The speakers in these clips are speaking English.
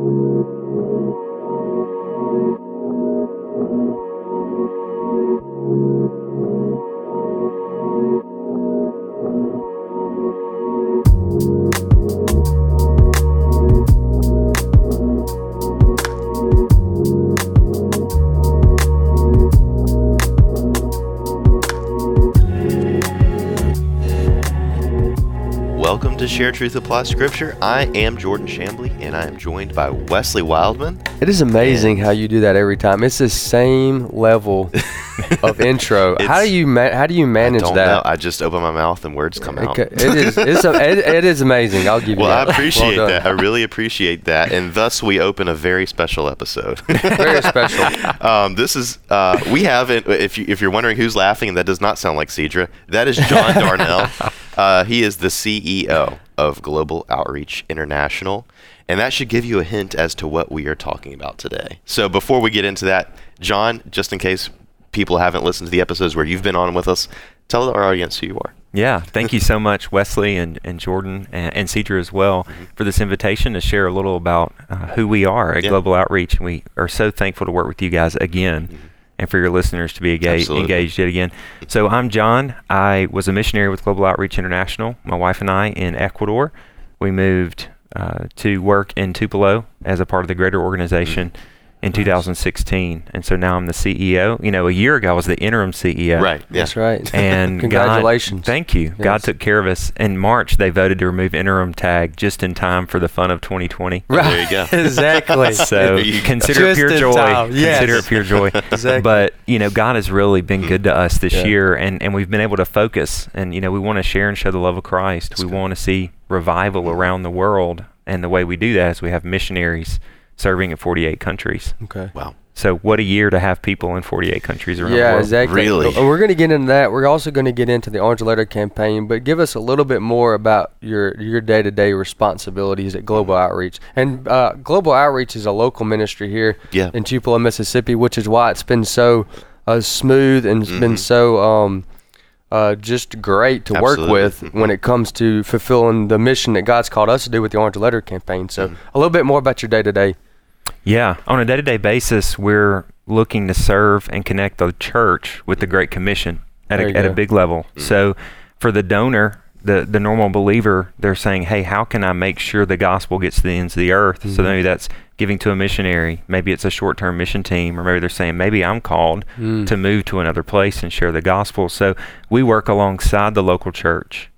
Welcome Share Truth Apply Scripture. I am Jordan Shambly, and I am joined by Wesley Wildman. It is amazing how you do that every time. It's the same level of intro. How do you ma- how do you manage Don't that? know. I just open my mouth and words come out. It, it is it's a, it, it is amazing. I'll give you Well, I appreciate Well that. I really appreciate that. And thus, we open a very special episode. Very special. um, this is uh, we have. If you if you're wondering who's laughing, and that does not sound like Cedra. That is John Darnell. Uh, he is the CEO of Global Outreach International, and that should give you a hint as to what we are talking about today. So before we get into that, John, just in case people haven't listened to the episodes where you've been on with us, tell our audience who you are. Yeah, thank you so much, Wesley and, and Jordan and, and Cedra as well, for this invitation to share a little about uh, who we are at Yeah. Global Outreach. And we are so thankful to work with you guys again and for your listeners to be engaged, Absolutely. engaged yet again. So I'm John. I was a missionary with Global Outreach International, my wife and I, in Ecuador. We moved uh, to work in Tupelo as a part of the greater organization in 2016. And so now I'm the CEO. You know, a year ago I was the interim CEO. Right. Yeah. That's right. And Congratulations. God, thank you. God took care of us. In March, they voted to remove interim tag just in time for the fun of 2020. Right. There you go. exactly. So You- consider it pure joy. yes. Consider it pure joy. Exactly. But you know, God has really been good to us this Yeah. year, and and we've been able to focus. And you know, we want to share and show the love of Christ. we want to see revival around the world, and the way we do that is we have missionaries serving in 48 countries. okay. Wow. So what a year to have people in 48 countries around the Yeah, world. exactly. Really? And we're going to get into that. We're also going to get into the Orange Letter campaign, but give us a little bit more about your your day to day responsibilities at Global Outreach. And uh, Global Outreach is a local ministry here Yeah. in Tupelo, Mississippi, which is why it's been so uh, smooth and Mm-hmm. been so um, uh, just great to work Absolutely. with Mhm. when it comes to fulfilling the mission that God's called us to do with the Orange Letter campaign. So, Mm-hmm. a little bit more about your day to day. Yeah, on a day to day basis, we're looking to serve and connect the church with the Great Commission at, a, at a big level. So, for the donor, the, the normal believer, they're saying, hey, how can I make sure the gospel gets to the ends of the earth? So, maybe that's giving to a missionary. Maybe it's a short term mission team, or maybe they're saying, maybe I'm called Mm. to move to another place and share the gospel. So, we work alongside the local church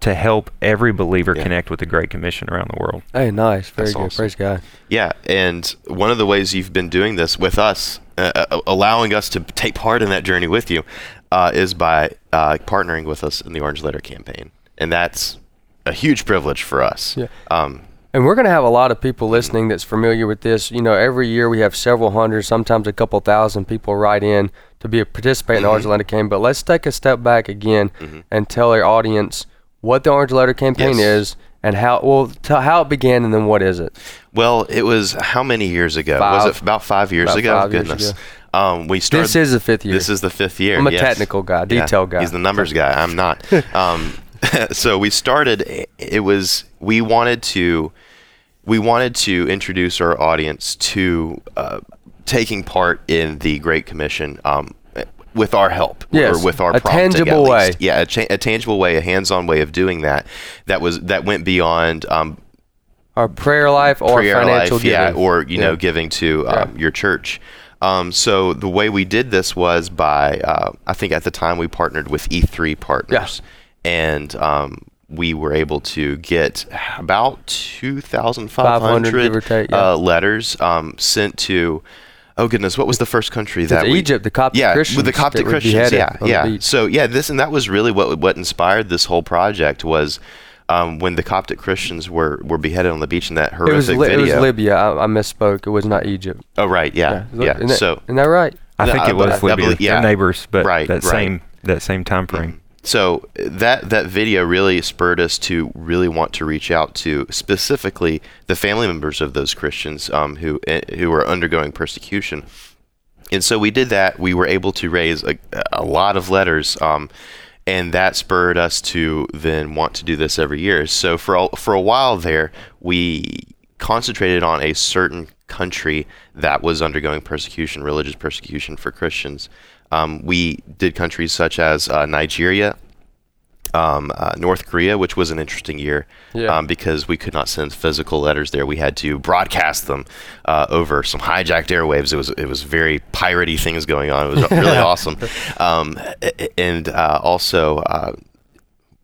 to help every believer Yeah. connect with the Great Commission around the world. Hey, nice. Very That's good. awesome. Praise God. Yeah, and one of the ways you've been doing this with us, uh, uh, allowing us to take part in that journey with you, uh, is by uh, partnering with us in the Orange Letter campaign, and that's a huge privilege for us. Yeah. Um, And we're going to have a lot of people listening that's familiar with this. You know, every year we have several hundred, sometimes a couple thousand people write in to be a participate in the Orange Letter campaign. But let's take a step back again and tell our audience what the Orange Letter campaign Yes. is and how well tell how it began and then what is it. well, it was how many years ago? Five. Was it about five years About ago? five years Goodness. ago. Um, we started. This is the fifth year. This is the fifth year. I'm a yes. technical guy, Yeah, detail guy. He's the numbers guy. I'm not. Um, so we started. It was we wanted to we wanted to introduce our audience to uh, taking part in the Great Commission. Um, with our help, Yes, or with our a tangible way. yeah, a, cha- a tangible way, a hands-on way of doing that. That was that went beyond um, Our prayer life or prayer financial life, yeah, giving. or you know, giving to um, Yeah. your church. Um, so the way we did this was by, uh, I think at the time we partnered with E3 Partners, and um, we were able to get about two thousand five 500, hundred give or take, yeah. uh, letters um, sent to. Oh goodness, what was the first country that we, Egypt, the Coptic yeah, Christians with the Coptic Christians, beheaded yeah, yeah. So yeah, this and that was really what what inspired this whole project was um, when the Coptic Christians were were beheaded on the beach in that It horrific was, Li- it video. was Libya. I, I misspoke. It was not Egypt. Oh right, yeah, yeah. Isn't that, So isn't that right? I No, think it was I Libya. believe- yeah. They're neighbors, but Right, that right. same that same time frame. So that that video really spurred us to really want to reach out to specifically the family members of those Christians um, who eh, who were undergoing persecution. And so we did that. We were able to raise a, a lot of letters, um, and that spurred us to then want to do this every year. So for for a while there, we concentrated on a certain country that was undergoing persecution, religious persecution for Christians. Um, we did countries such as uh, Nigeria, um, uh, North Korea, which was an interesting year Yeah. um, because we could not send physical letters there. We had to broadcast them uh, over some hijacked airwaves. It was it was very piratey things going on. It was really awesome. Um, and uh, also uh,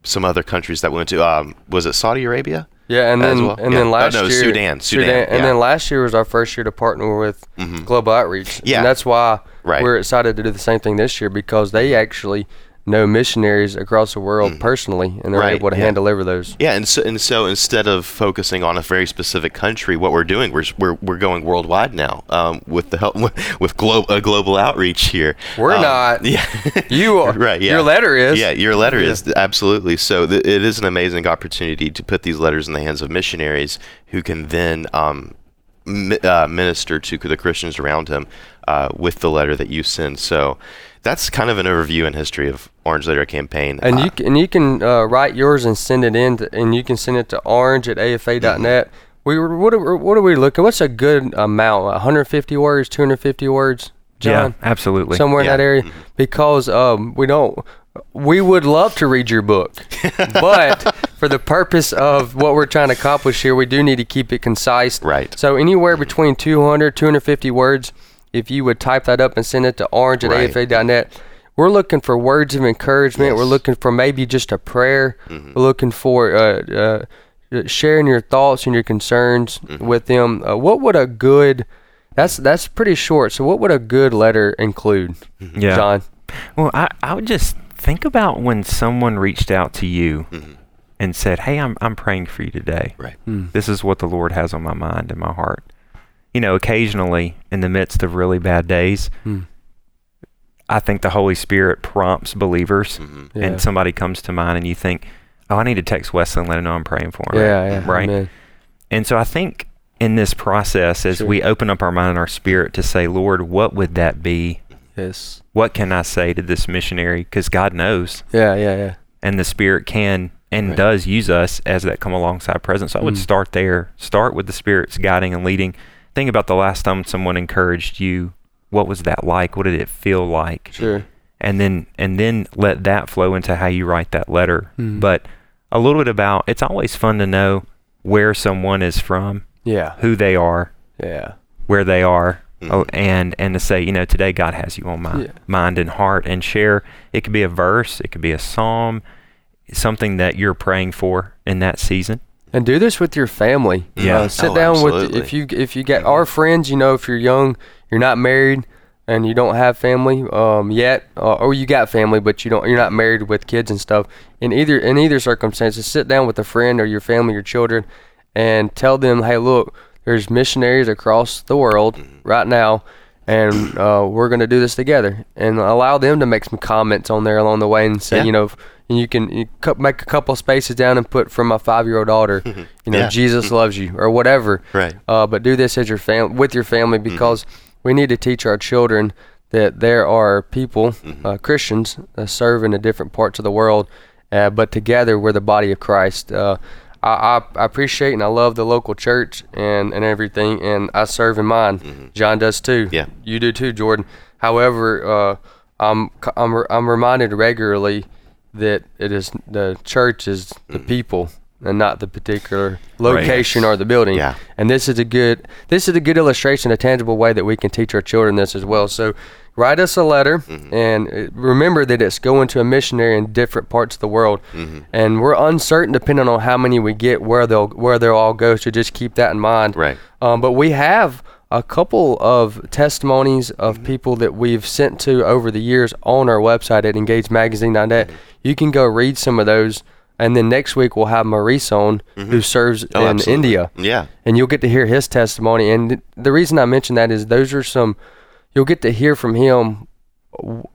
some other countries that we went to. Um, was it Saudi Arabia? Yeah, and then well? and Yeah. then Oh, last no, year Sudan, Sudan, and yeah. then last year was our first year to partner with mm-hmm. Global Outreach. Yeah. and that's why Right. we're excited to do the same thing this year because they mm-hmm. actually know missionaries across the world personally, and they're Right, able to yeah. hand deliver those. Yeah, and so, and so instead of focusing on a very specific country, what we're doing, we're we're, we're going worldwide now um, with the help with glo- a global outreach here. We're Um, not. Yeah, You are right. Yeah, Your letter is. Yeah, your letter is absolutely. So th- it is an amazing opportunity to put these letters in the hands of missionaries who can then um, uh, minister to the Christians around him uh, with the letter that you send. So that's kind of an overview and history of Orange Letter Campaign. And Uh, you can, and you can uh, write yours and send it in, to, and you can send it to orange at afa.net. We were what are, what are we looking? What's a good amount? 150 words, 250 words, John? Yeah, absolutely. Somewhere in that area, because um, we don't. We would love to read your book, but for the purpose of what we're trying to accomplish here, we do need to keep it concise. Right. So anywhere between 200, 250 words, if you would type that up and send it to orange at Right. afa.net, we're looking for words of encouragement. We're looking for maybe just a prayer. We're looking for uh, uh, sharing your thoughts and your concerns with them. Uh, what would a good that's that's pretty short. So what would a good letter include, Yeah. John? Well, I, I would just think about when someone reached out to you mm-hmm. and said, "Hey, I'm I'm praying for you today. right. Hmm. This is what the Lord has on my mind and my heart." You know, occasionally in the midst of really bad days, Hmm. I think the Holy Spirit prompts believers, mm-hmm. Yeah. and somebody comes to mind, and you think, "Oh, I need to text Wesley and let him know I'm praying for him." Yeah, yeah, right. amen. And so I think in this process, as Sure. we open up our mind and our spirit to say, Lord, what would that be? Yes. What can I say to this missionary? Because God knows, Yeah, yeah, yeah. and the Spirit can and Right. does use us as that come alongside presence. So I would Mm. start there. Start with the Spirit's guiding and leading. Think about the last time someone encouraged you. What was that like? What did it feel like? Sure. and then and then let that flow into how you write that letter. Mhm. But a little bit about it's always fun to know where someone is from, Yeah. who they are, Yeah. where they are, Mhm. oh, and and to say, you know, today God has you on my Yeah. mind and heart, and share. It could be a verse, it could be a psalm, something that you're praying for in that season. And do this with your family. Yeah. Uh, sit Oh, down absolutely. with if you if you get our friends. You know, if you're young, you're not married, and you don't have family um, yet, uh, or you got family, but you don't. You're not married with kids and stuff. In either in either circumstances, sit down with a friend or your family, your children, and tell them, hey, look, there's missionaries across the world right now. And uh, we're going to do this together, and allow them to make some comments on there along the way, and say, Yeah. you know, and you can you make a couple spaces down and put from my five-year-old daughter, you know, Yeah. Jesus loves you or whatever. Right. Uh, but do this as your fam- with your family because we need to teach our children that there are people, uh, Christians, uh, serve in different parts of the world, uh, but together we're the body of Christ. I, I, appreciate and I love the local church and, and everything, and I serve in mine. John does too. Yeah. You do too, Jordan. However, uh, I'm I'm I'm reminded regularly that it is the church is the people and not the particular location or the building. Yeah. And this is a good this is a good illustration, a tangible way that we can teach our children this as well. So write us a letter mm-hmm. and uh, remember that it's going to a missionary in different parts of the world. Mm-hmm. And we're uncertain depending on how many we get where they'll where they'll all go. So just keep that in mind. Right. Um, but we have a couple of testimonies of mm-hmm. people that we've sent to over the years on our website at engagemagazine.net. You can go read some of those. And then next week we'll have Maurice on, who serves Oh, in absolutely. India Yeah. and you'll get to hear his testimony. And th- the reason I mention that is those are some you'll get to hear from him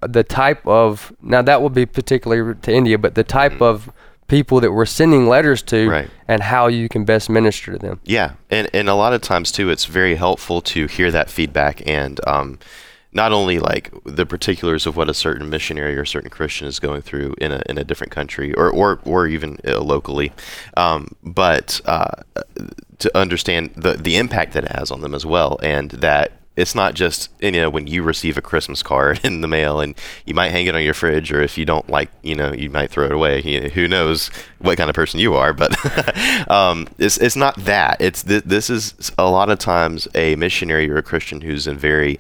the type of now that will be particularly to India, but the type of people that we're sending letters to Right. and how you can best minister to them. Yeah, and and a lot of times too, it's very helpful to hear that feedback and um, not only like the particulars of what a certain missionary or a certain Christian is going through in a in a different country or or or even uh, locally, um, but uh, to understand the the impact that it has on them as well, and that it's not just you know when you receive a Christmas card in the mail and you might hang it on your fridge or if you don't like you know you might throw it away. You know, who knows what kind of person you are? But um, it's it's not that. It's th- this is a lot of times a missionary or a Christian who's in very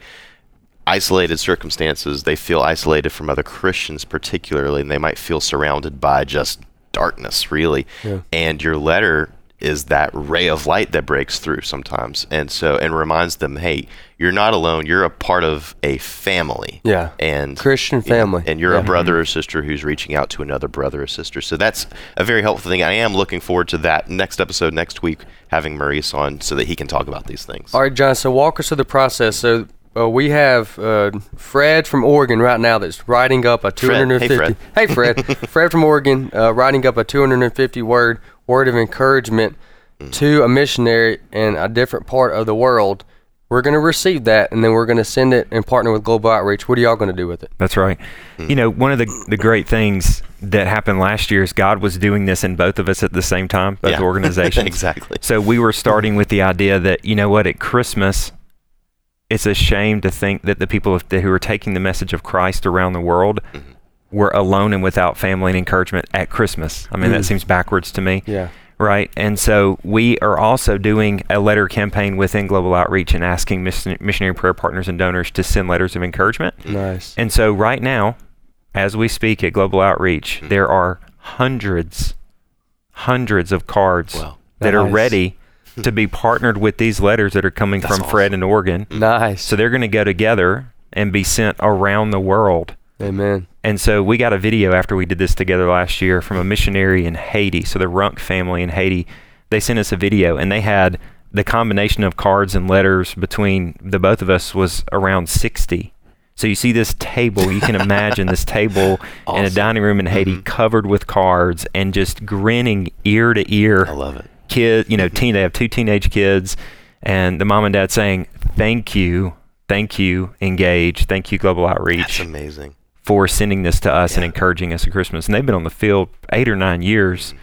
isolated circumstances. They feel isolated from other Christians, particularly, and they might feel surrounded by just darkness, really. Yeah. And your letter is that ray of light that breaks through sometimes and so and reminds them hey you're not alone you're a part of a family Yeah. and Christian family. and you're Yeah. a brother or sister who's reaching out to another brother or sister so that's a very helpful thing i am looking forward to that next episode next week having maurice on so that he can talk about these things All right, John. So walk us through the process. So uh, we have uh, Fred from Oregon right now that's writing up a Fred. Hey, 250. Fred. Hey, Fred. Fred from Oregon uh, writing up a 250 word word of encouragement Mm. to a missionary in a different part of the world. We're going to receive that, and then we're going to send it and partner with Global Outreach. What are y'all going to do with it? That's right. You know, one of the the great things that happened last year is God was doing this in both of us at the same time, both Yeah. organizations. exactly So we were starting with the idea that you know what at Christmas, it's a shame to think that the people who are taking the message of Christ around the world Mm-hmm. Were alone and without family and encouragement at Christmas. I mean, that Mm. seems backwards to me. Yeah. Right. And so we are also doing a letter campaign within Global Outreach and asking mission- missionary prayer partners and donors to send letters of encouragement. Nice. And so right now, as we speak at Global Outreach, Mm-hmm. there are hundreds, hundreds of cards Wow. that are ready to be partnered with these letters that are coming That's from Fred in Oregon. Nice. So they're going to go together and be sent around the world. Amen. And so we got a video after we did this together last year from a missionary in Haiti. So the Runk family in Haiti, they sent us a video and they had the combination of cards and letters between the both of us was around 60. So you see this table, you can imagine this table in a dining room in Haiti Mhm. covered with cards and just grinning ear to ear i love it kid, you know, teen. They have two teenage kids, and the mom and dad saying, "Thank you, thank you, engage, thank you, Global outreach." that's amazing for sending this to us and encouraging us at Christmas." And they've been on the field eight or nine years.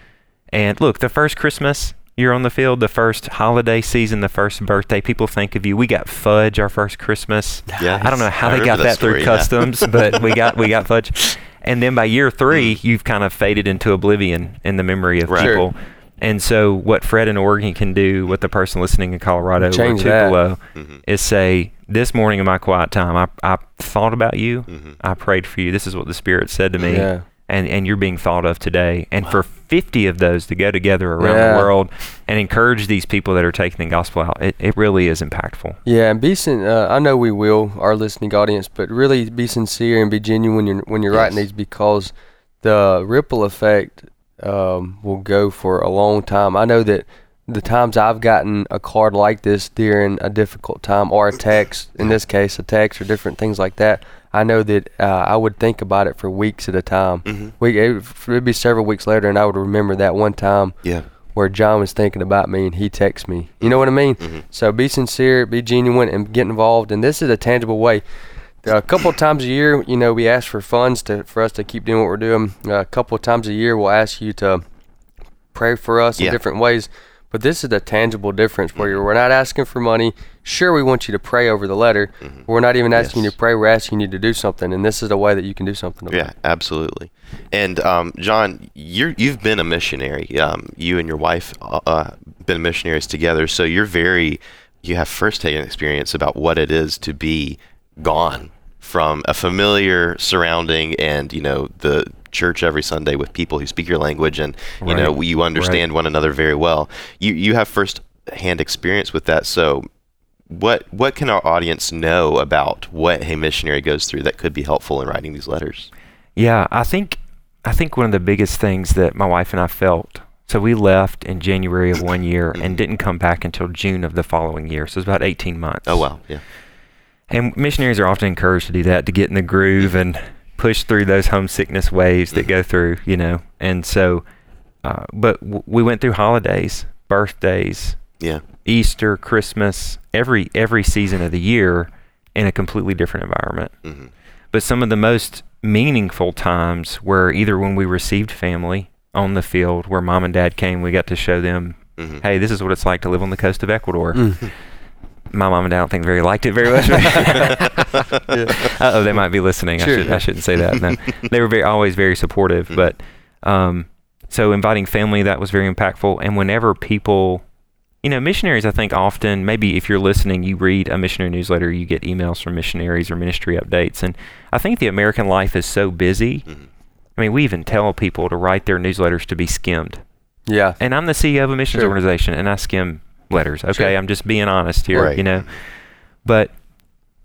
And look, the first Christmas you're on the field, the first holiday season, the first birthday, people think of you. We got fudge our first Christmas. yeah I don't know how I they got that, through story, yeah. customs, but we got we got fudge. And then by year three, you've kind of faded into oblivion in the memory of Right. people. And so, what Fred in Oregon can do, what the person listening in Colorado Change or. Tupelo Mhm. is say, This morning in my quiet time, I, I thought about you. Mhm. I prayed for you. This is what the Spirit said to me. Yeah. And, and you're being thought of today. And for 50 of those to go together around Yeah. the world and encourage these people that are taking the gospel out, it, it really is impactful. Yeah, and be sin- uh, I know we will, our listening audience, but really be sincere and be genuine when you're when you're writing these because the ripple effect um, will go for a long time. I know that the times I've gotten a card like this during a difficult time, or a text, in this case, a text or different things like that, I know that uh, I would think about it for weeks at a time. Mhm. We it would be several weeks later, and I would remember that one time yeah where John was thinking about me and he texted me. You know what I mean? Mhm. So be sincere, be genuine, and get involved. And this is a tangible way. A couple of times a year, you know, we ask for funds to for us to keep doing what we're doing. a couple of times a year, we'll ask you to pray for us Yeah. in different ways. But this is a tangible difference where you're, we're not asking for money. Sure, we want you to pray over the letter. But we're not even asking you to pray. We're asking you to do something. And this is a way that you can do something about Yeah, absolutely. And um, John, you're you've been a missionary. Um, you and your wife uh, uh, been missionaries together, so you're very you have first-hand experience about what it is to be gone from a familiar surrounding and you know the church every Sunday with people who speak your language and you know you understand one another very well. You you have first-hand experience with that, so. What what can our audience know about what a missionary goes through that could be helpful in writing these letters? Yeah, I think I think one of the biggest things that my wife and I felt. So we left in January of one year and didn't come back until June of the following year. So it was about 18 months. Oh wow, yeah. And missionaries are often encouraged to do that to get in the groove and push through those homesickness waves that go through, you know. And so, uh, but w- we went through holidays, birthdays, Yeah. Easter, Christmas, every every season of the year, in a completely different environment. hmm But some of the most meaningful times were either when we received family on the field, where mom and dad came, we got to show them, hmm hey, this is what it's like to live on the coast of Ecuador. Mm. My mom and dad don't think very liked it very much. oh, they might be listening. Sure. I, should, I shouldn't say that. No, they were very always very supportive. Mhm. But um, so inviting family that was very impactful. And whenever people, you know, missionaries, I think often maybe if you're listening, you read a missionary newsletter, you get emails from missionaries or ministry updates. And I think the American life is so busy. Mhm. I mean, we even tell people to write their newsletters to be skimmed. Yeah. And I'm the CEO of a missions Sure. organization, and I skim letters. Okay, Sure. I'm just being honest here, Right. you know. But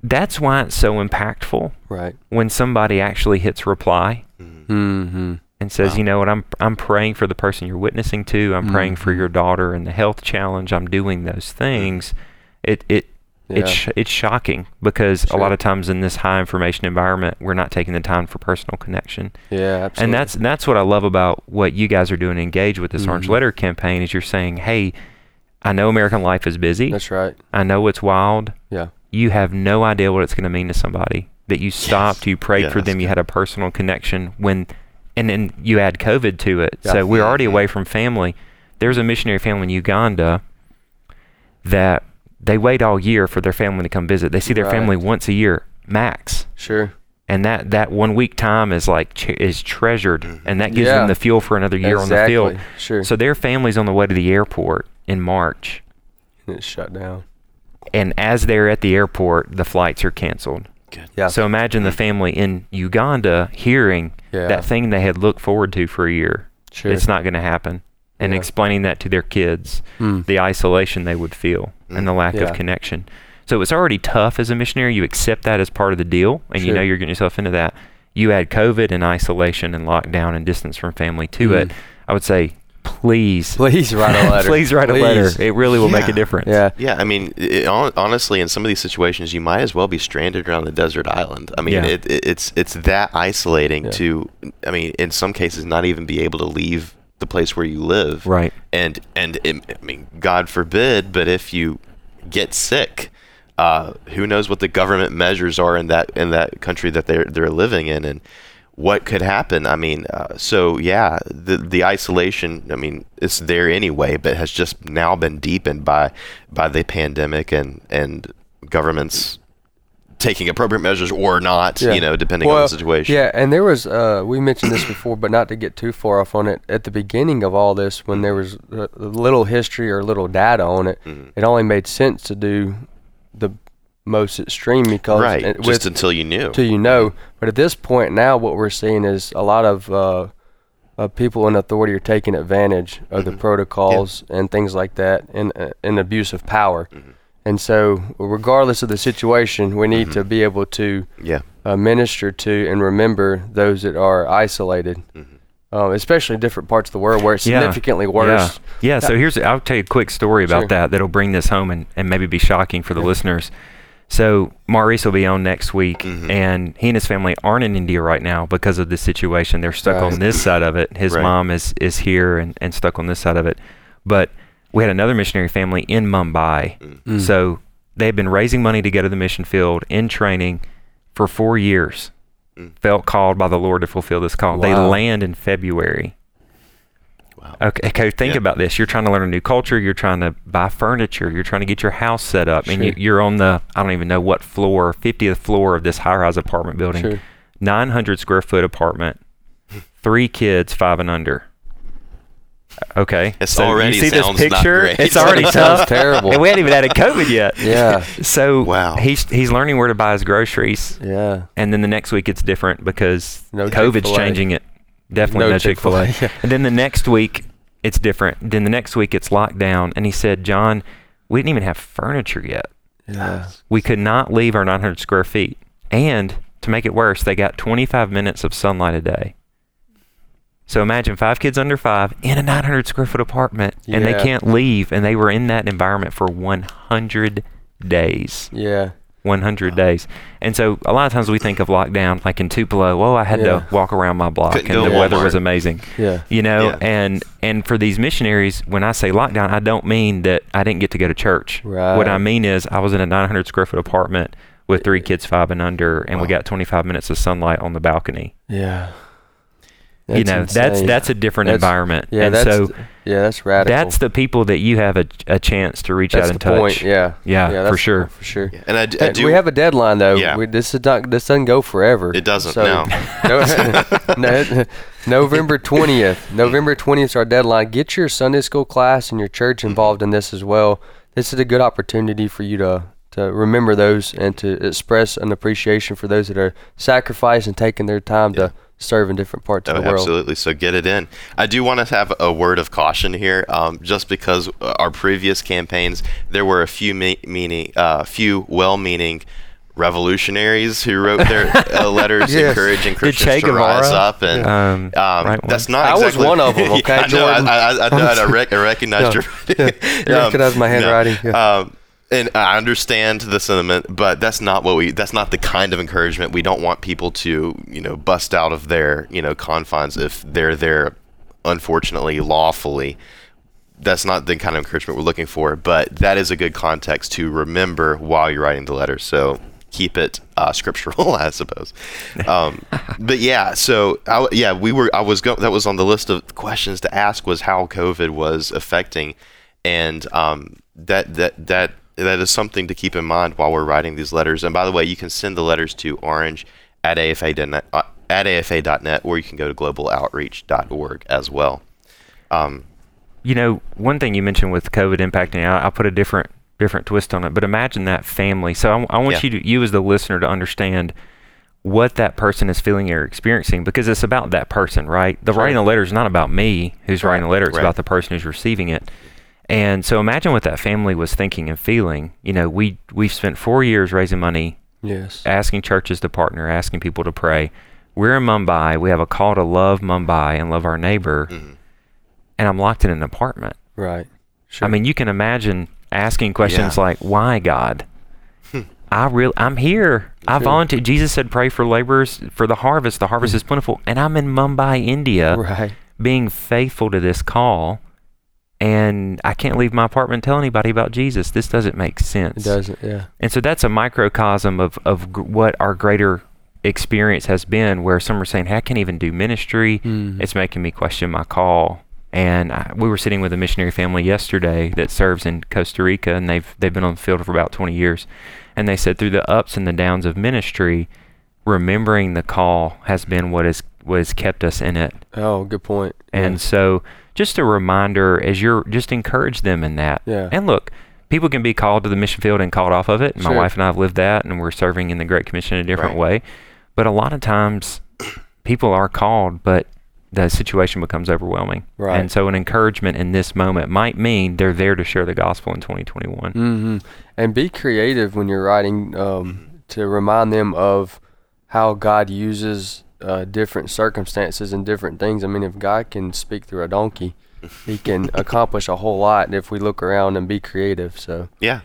that's why it's so impactful Right. when somebody actually hits reply Mhm. Mm-hmm. and says, Wow. you know what, I'm I'm praying for the person you're witnessing to. I'm praying for Mhm. your daughter and the health challenge. I'm doing those things. It it Yeah. it's sh- it's shocking because a lot of times in this high information environment, we're not taking the time for personal connection. yeah. Absolutely. And that's that's what I love about what you guys are doing. Engage with this Orange Mhm. Letter campaign is you're saying, hey, I know American life is busy. That's right. I know it's wild. Yeah. You have no idea what it's going to mean to somebody. That you stopped, you prayed Yeah, for them, you had a personal connection when, and then you add COVID to it. Yeah. So we're already Mhm. away from family. There's a missionary family in Uganda that they wait all year for their family to come visit. They see their Right. family once a year max Sure. and that that one week time is like is treasured Mhm. and that gives Yeah. them the fuel for another year on the field Sure. so their family's on the way to the airport in march And it's shut down. and as they're at the airport the flights are canceled Good. Yeah. so imagine the family in uganda hearing yeah. that thing they had looked forward to for a year Sure. it's not going to happen and Yeah. explaining that to their kids Mm. the isolation they would feel and the lack Yeah. of connection. So it's already tough as a missionary. You accept that as part of the deal, and you know you're getting yourself into that. You add COVID and isolation and lockdown and distance from family to it. Mm. I would say, please, Please write a letter. please write a letter. It really will make a difference. Yeah. Yeah, I mean, it, honestly, in some of these situations, you might as well be stranded around a desert island. I mean, Yeah. it, it, it's it's that isolating Yeah. to, I mean, in some cases, not even be able to leave the place where you live. Right. And and it, I mean, God forbid, but if you get sick, uh, who knows what the government measures are in that in that country that they're they're living in, and what could happen. I mean, uh, so yeah, the the isolation. I mean, it's there anyway, but has just now been deepened by by the pandemic and and governments taking appropriate measures or not. Yeah. You know, depending on the situation. Yeah, and there was uh, we mentioned this before, but not to get too far off on it. At the beginning of all this, when there was uh, little history or little data on it, Mhm. it only made sense to do the most extreme because Right. uh, Just until you knew. till you know. But at this point now, what we're seeing is a lot of uh, uh, people in authority are taking advantage of the Mhm. protocols and things like that, and uh, and abuse of power. Mhm. And so, regardless of the situation, we need Mhm. to be able to Yeah. uh, minister to and remember those that are isolated, Mhm. um, especially in different parts of the world where it's Yeah. significantly worse. Yeah. So here's I'll tell you a quick story about Sure. that that'll bring this home and, and maybe be shocking for the Yeah. listeners. So Maurice will be on next week, Mhm. and he and his family aren't in India right now because of this situation. They're stuck Right. on this side of it. His Right. mom is is here and, and stuck on this side of it. But we had another missionary family in Mumbai. Mm. So they've been raising money to go to the mission field in training for four years. Mm. Felt called by the Lord to fulfill this call. They land in February. Wow. Okay, okay, think Yeah. about this. You're trying to learn a new culture. You're trying to buy furniture. You're trying to get your house set up, and you, you're on the I don't even know what floor, 50th floor of this high-rise apartment building, Sure. 900 square foot apartment, three kids, five and under. Okay, It so already you see this sounds not picture? great. It's already Sounds tough. terrible. and we hadn't even had a COVID yet. Yeah. So Wow. he's he's learning where to buy his groceries, Yeah. and then the next week it's different because No COVID's changing it. Definitely no, Chick Fil A. Yeah. And then the next week it's different. Then the next week it's locked down. And he said, John, we didn't even have furniture yet. Yeah. We could not leave our 900 square feet. And to make it worse, they got 25 minutes of sunlight a day. So imagine five kids under five in a 900 square foot apartment, and they can't leave, and they were in that environment for 100 days. Yeah. 100 days. And so a lot of times we think of lockdown like in Tupelo. Oh, I had Yeah. to walk around my block, Couldn't and the weather was amazing Yeah. you know Yeah. and and for these missionaries when i say lockdown i don't mean that i didn't get to go to church Right. what i mean is i was in a 900 square foot apartment with three kids five and under, and we got 25 minutes of sunlight on the balcony. Yeah. You know, that's insane. that's a different That's- environment. yeah, and that's so yeah, that's radical. that's the people that you have a, a chance to reach That's out and the touch. point. Yeah. Yeah, for that's the sure. For sure. Yeah, And I, d- I Hey, do. we have a deadline though. Yeah. We, this is not. This doesn't go forever. It doesn't, So, no. no- no- November twentieth. November twentieth is our deadline. Get your Sunday school class and your church mm-hmm. involved in this as well. This is a good opportunity for you to to remember those and to express an appreciation for those that are sacrificing and taking their time to serve in different parts Oh, of the world. absolutely. So get it in. I do want to have a word of caution here, um, just because our previous campaigns there were a few me- meaning, uh, few well-meaning revolutionaries who wrote their uh, letters Yes. encouraging Did Christians Che to rise up, and Um, um, right that's not. I was one of them. okay, Yeah, I know, I, I, I, know, I, rec- I recognized Yeah, your. You recognize my handwriting, yeah. And I understand the sentiment, but that's not what we. That's not the kind of encouragement we don't want people to, you know, bust out of their, you know, confines if they're there, unfortunately, lawfully. That's not the kind of encouragement we're looking for. But that is a good context to remember while you're writing the letter. So keep it uh, scriptural, I suppose. Um, but yeah, so I yeah, we were. I was go- that was on the list of questions to ask was how COVID was affecting, and um, that that that that is something to keep in mind while we're writing these letters. And by the way, you can send the letters to orange at afa.net, uh, at afa.net, or you can go to globaloutreach.org as well. Um, You know, one thing you mentioned with COVID impacting, I, I'll put a different different twist on it. But imagine that family. So I, I want Yeah. you to, you as the listener, to understand what that person is feeling or experiencing because it's about that person, right? The Sure. writing the letter is not about me who's writing the letter; it's Right. about the person who's receiving it. And so imagine what that family was thinking and feeling. You know, we we've spent four years raising money Yes. asking churches to partner, asking people to pray. We're in Mumbai. We have a call to love Mumbai and love our neighbor, Mhm. and I'm locked in an apartment. Right. Sure. I mean, you can imagine asking questions Yeah. like, "Why, God? I real I'm here. I Sure. volunteer." Jesus said, "Pray for laborers for the harvest. The harvest is plentiful." And I'm in Mumbai, India, right. being faithful to this call, and I can't leave my apartment and tell anybody about Jesus. This doesn't make sense. It doesn't. Yeah. And so that's a microcosm of, of g- what our greater experience has been, where some are saying, hey, I can't even do ministry. Mm. It's making me question my call. And I, we were sitting with a missionary family yesterday that serves in Costa Rica, and they've, they've been on the field for about 20 years. And they said, through the ups and the downs of ministry, remembering the call has been what has, what has kept us in it. Oh, good point. And so, just a reminder as you're just encourage them in that. Yeah. And look, people can be called to the mission field and called off of it. My Sure. wife and I have lived that, and we're serving in the Great Commission in a different Right. way. But a lot of times, people are called, but the situation becomes overwhelming. Right. And so, an encouragement in this moment might mean they're there to share the gospel in 2021. Mm-hmm. And be creative when you're writing um, to remind them of how God uses uh, different circumstances and different things. I mean, if God can speak through a donkey, He can accomplish a whole lot if we look around and be creative. So, Yeah.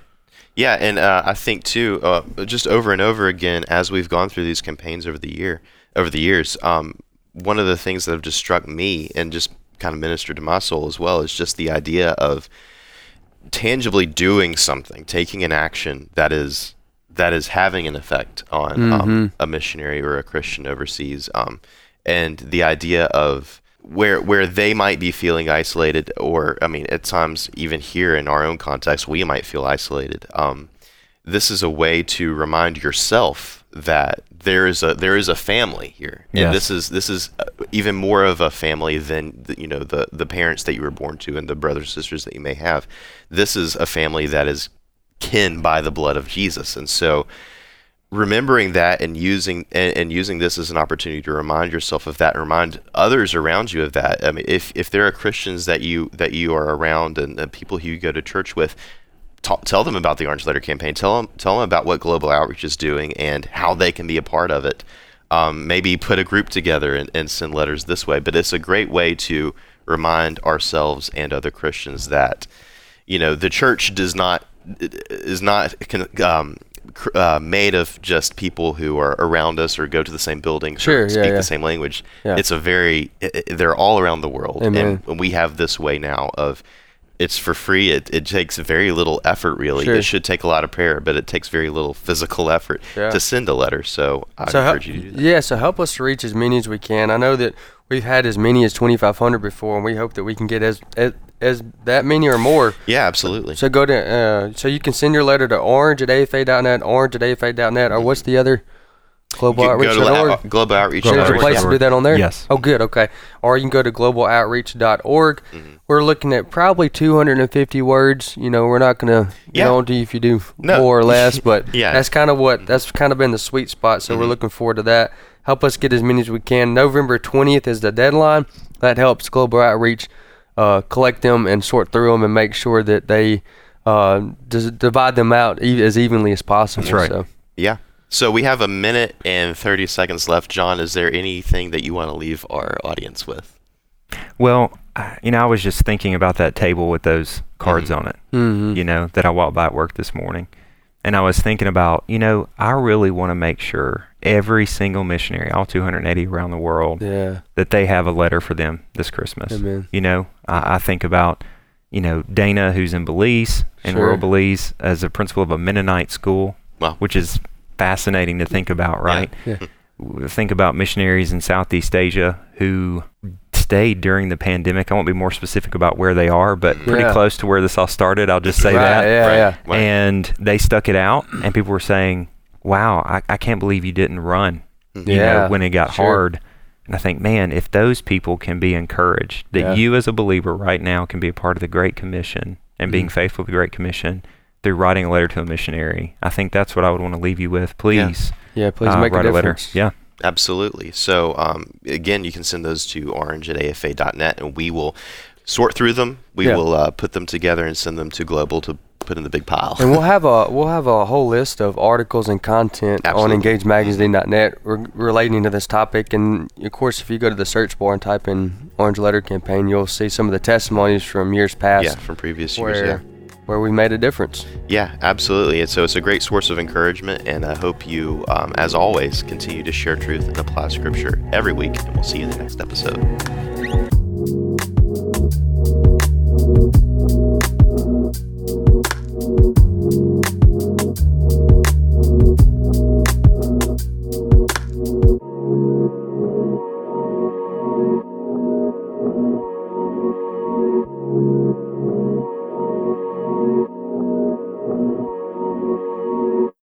Yeah, and uh, I think too, uh, just over and over again, as we've gone through these campaigns over the year, over the years, um, one of the things that have just struck me and just kind of ministered to my soul as well is just the idea of tangibly doing something, taking an action that is that is having an effect on um, a missionary or a Christian overseas, um, and the idea of where where they might be feeling isolated, or I mean, at times even here in our own context, we might feel isolated. Um, this is a way to remind yourself that there is a there is a family here, and Yes. this is this is uh, even more of a family than the, you know the the parents that you were born to and the brothers and sisters that you may have. This is a family that is kin by the blood of Jesus, and so remembering that and using and, and using this as an opportunity to remind yourself of that and remind others around you of that. I mean if if there are christians that you that you are around and, and people who you go to church with ta- tell them about the orange letter campaign. Tell them tell them about what global outreach is doing and how they can be a part of it. Um, maybe put a group together and, and send letters this way but it's a great way to remind ourselves and other christians that you know the church does not is not um, uh, made of just people who are around us or go to the same buildings Sure, or speak yeah. the same language. Yeah. It's a very i- i- they're all around the world, Amen. and we have this way now of it's for free. It, it takes very little effort, really. Sure. It should take a lot of prayer, but it takes very little physical effort Yeah. to send a letter. So I So encourage you to do that. yeah, so help us to reach as many as we can. I know that we've had as many as 2,500 before, and we hope that we can get as as, as that many or more. Yeah, absolutely. So go to uh, so you can send your letter to orange at afa.net, orange at afa.net, or what's the other global You can go to outreach.org? out- Global Outreach. There's a Outreach. place to do that on there? Yes. Oh, good. Okay. Or you can go to globaloutreach.org. Mm-hmm. We're looking at probably 250 words. You know, we're not going to get Yeah. on to you if you do No. more or less, but Yeah. that's kind of what, that's kind of been the sweet spot. So we're Mm-hmm. looking forward to that. Help us get as many as we can. November 20th is the deadline. That helps Global Outreach uh, collect them and sort through them and make sure that they uh, divide them out e- as evenly as possible. That's right. So. Yeah. So we have a minute and 30 seconds left. John, is there anything that you want to leave our audience with? Well, you know, I was just thinking about that table with those cards Mhm. on it, Mhm. you know, that I walked by at work this morning. And I was thinking about, you know, I really want to make sure every single missionary, all 280 around the world, Yeah. that they have a letter for them this Christmas. Amen. You know, I, I think about, you know, Dana, who's in Belize, in Sure. rural Belize, as a principal of a Mennonite school, Wow. which is fascinating to think about, right? Yeah. Think about missionaries in Southeast Asia who stayed during the pandemic. I won't be more specific about where they are, but pretty Yeah. close to where this all started. I'll just say Right, that. yeah, Right. yeah. And they stuck it out, and people were saying, "Wow, I, I can't believe you didn't run." You Yeah, know, when it got sure. hard. And I think, man, if those people can be encouraged, that Yeah. you as a believer right now can be a part of the Great Commission and being Mhm. faithful to the Great Commission through writing a letter to a missionary, I think that's what I would want to leave you with. Please, Yeah, please uh, make write a a letter. Yeah. Absolutely. So um, again, you can send those to orange at afa.net, and we will sort through them. We Yeah. will uh, put them together and send them to Global to put in the big pile. and we'll have a we'll have a whole list of articles and content Absolutely. on engagemagazine.net re- relating to this topic. And of course, if you go to the search bar and type in "Orange Letter Campaign," you'll see some of the testimonies from years past yeah, from previous years. Yeah. Where we made a difference. Yeah, absolutely. And so it's a great source of encouragement, and I hope you, um, as always, continue to share truth and apply Scripture every week. And we'll see you in the next episode.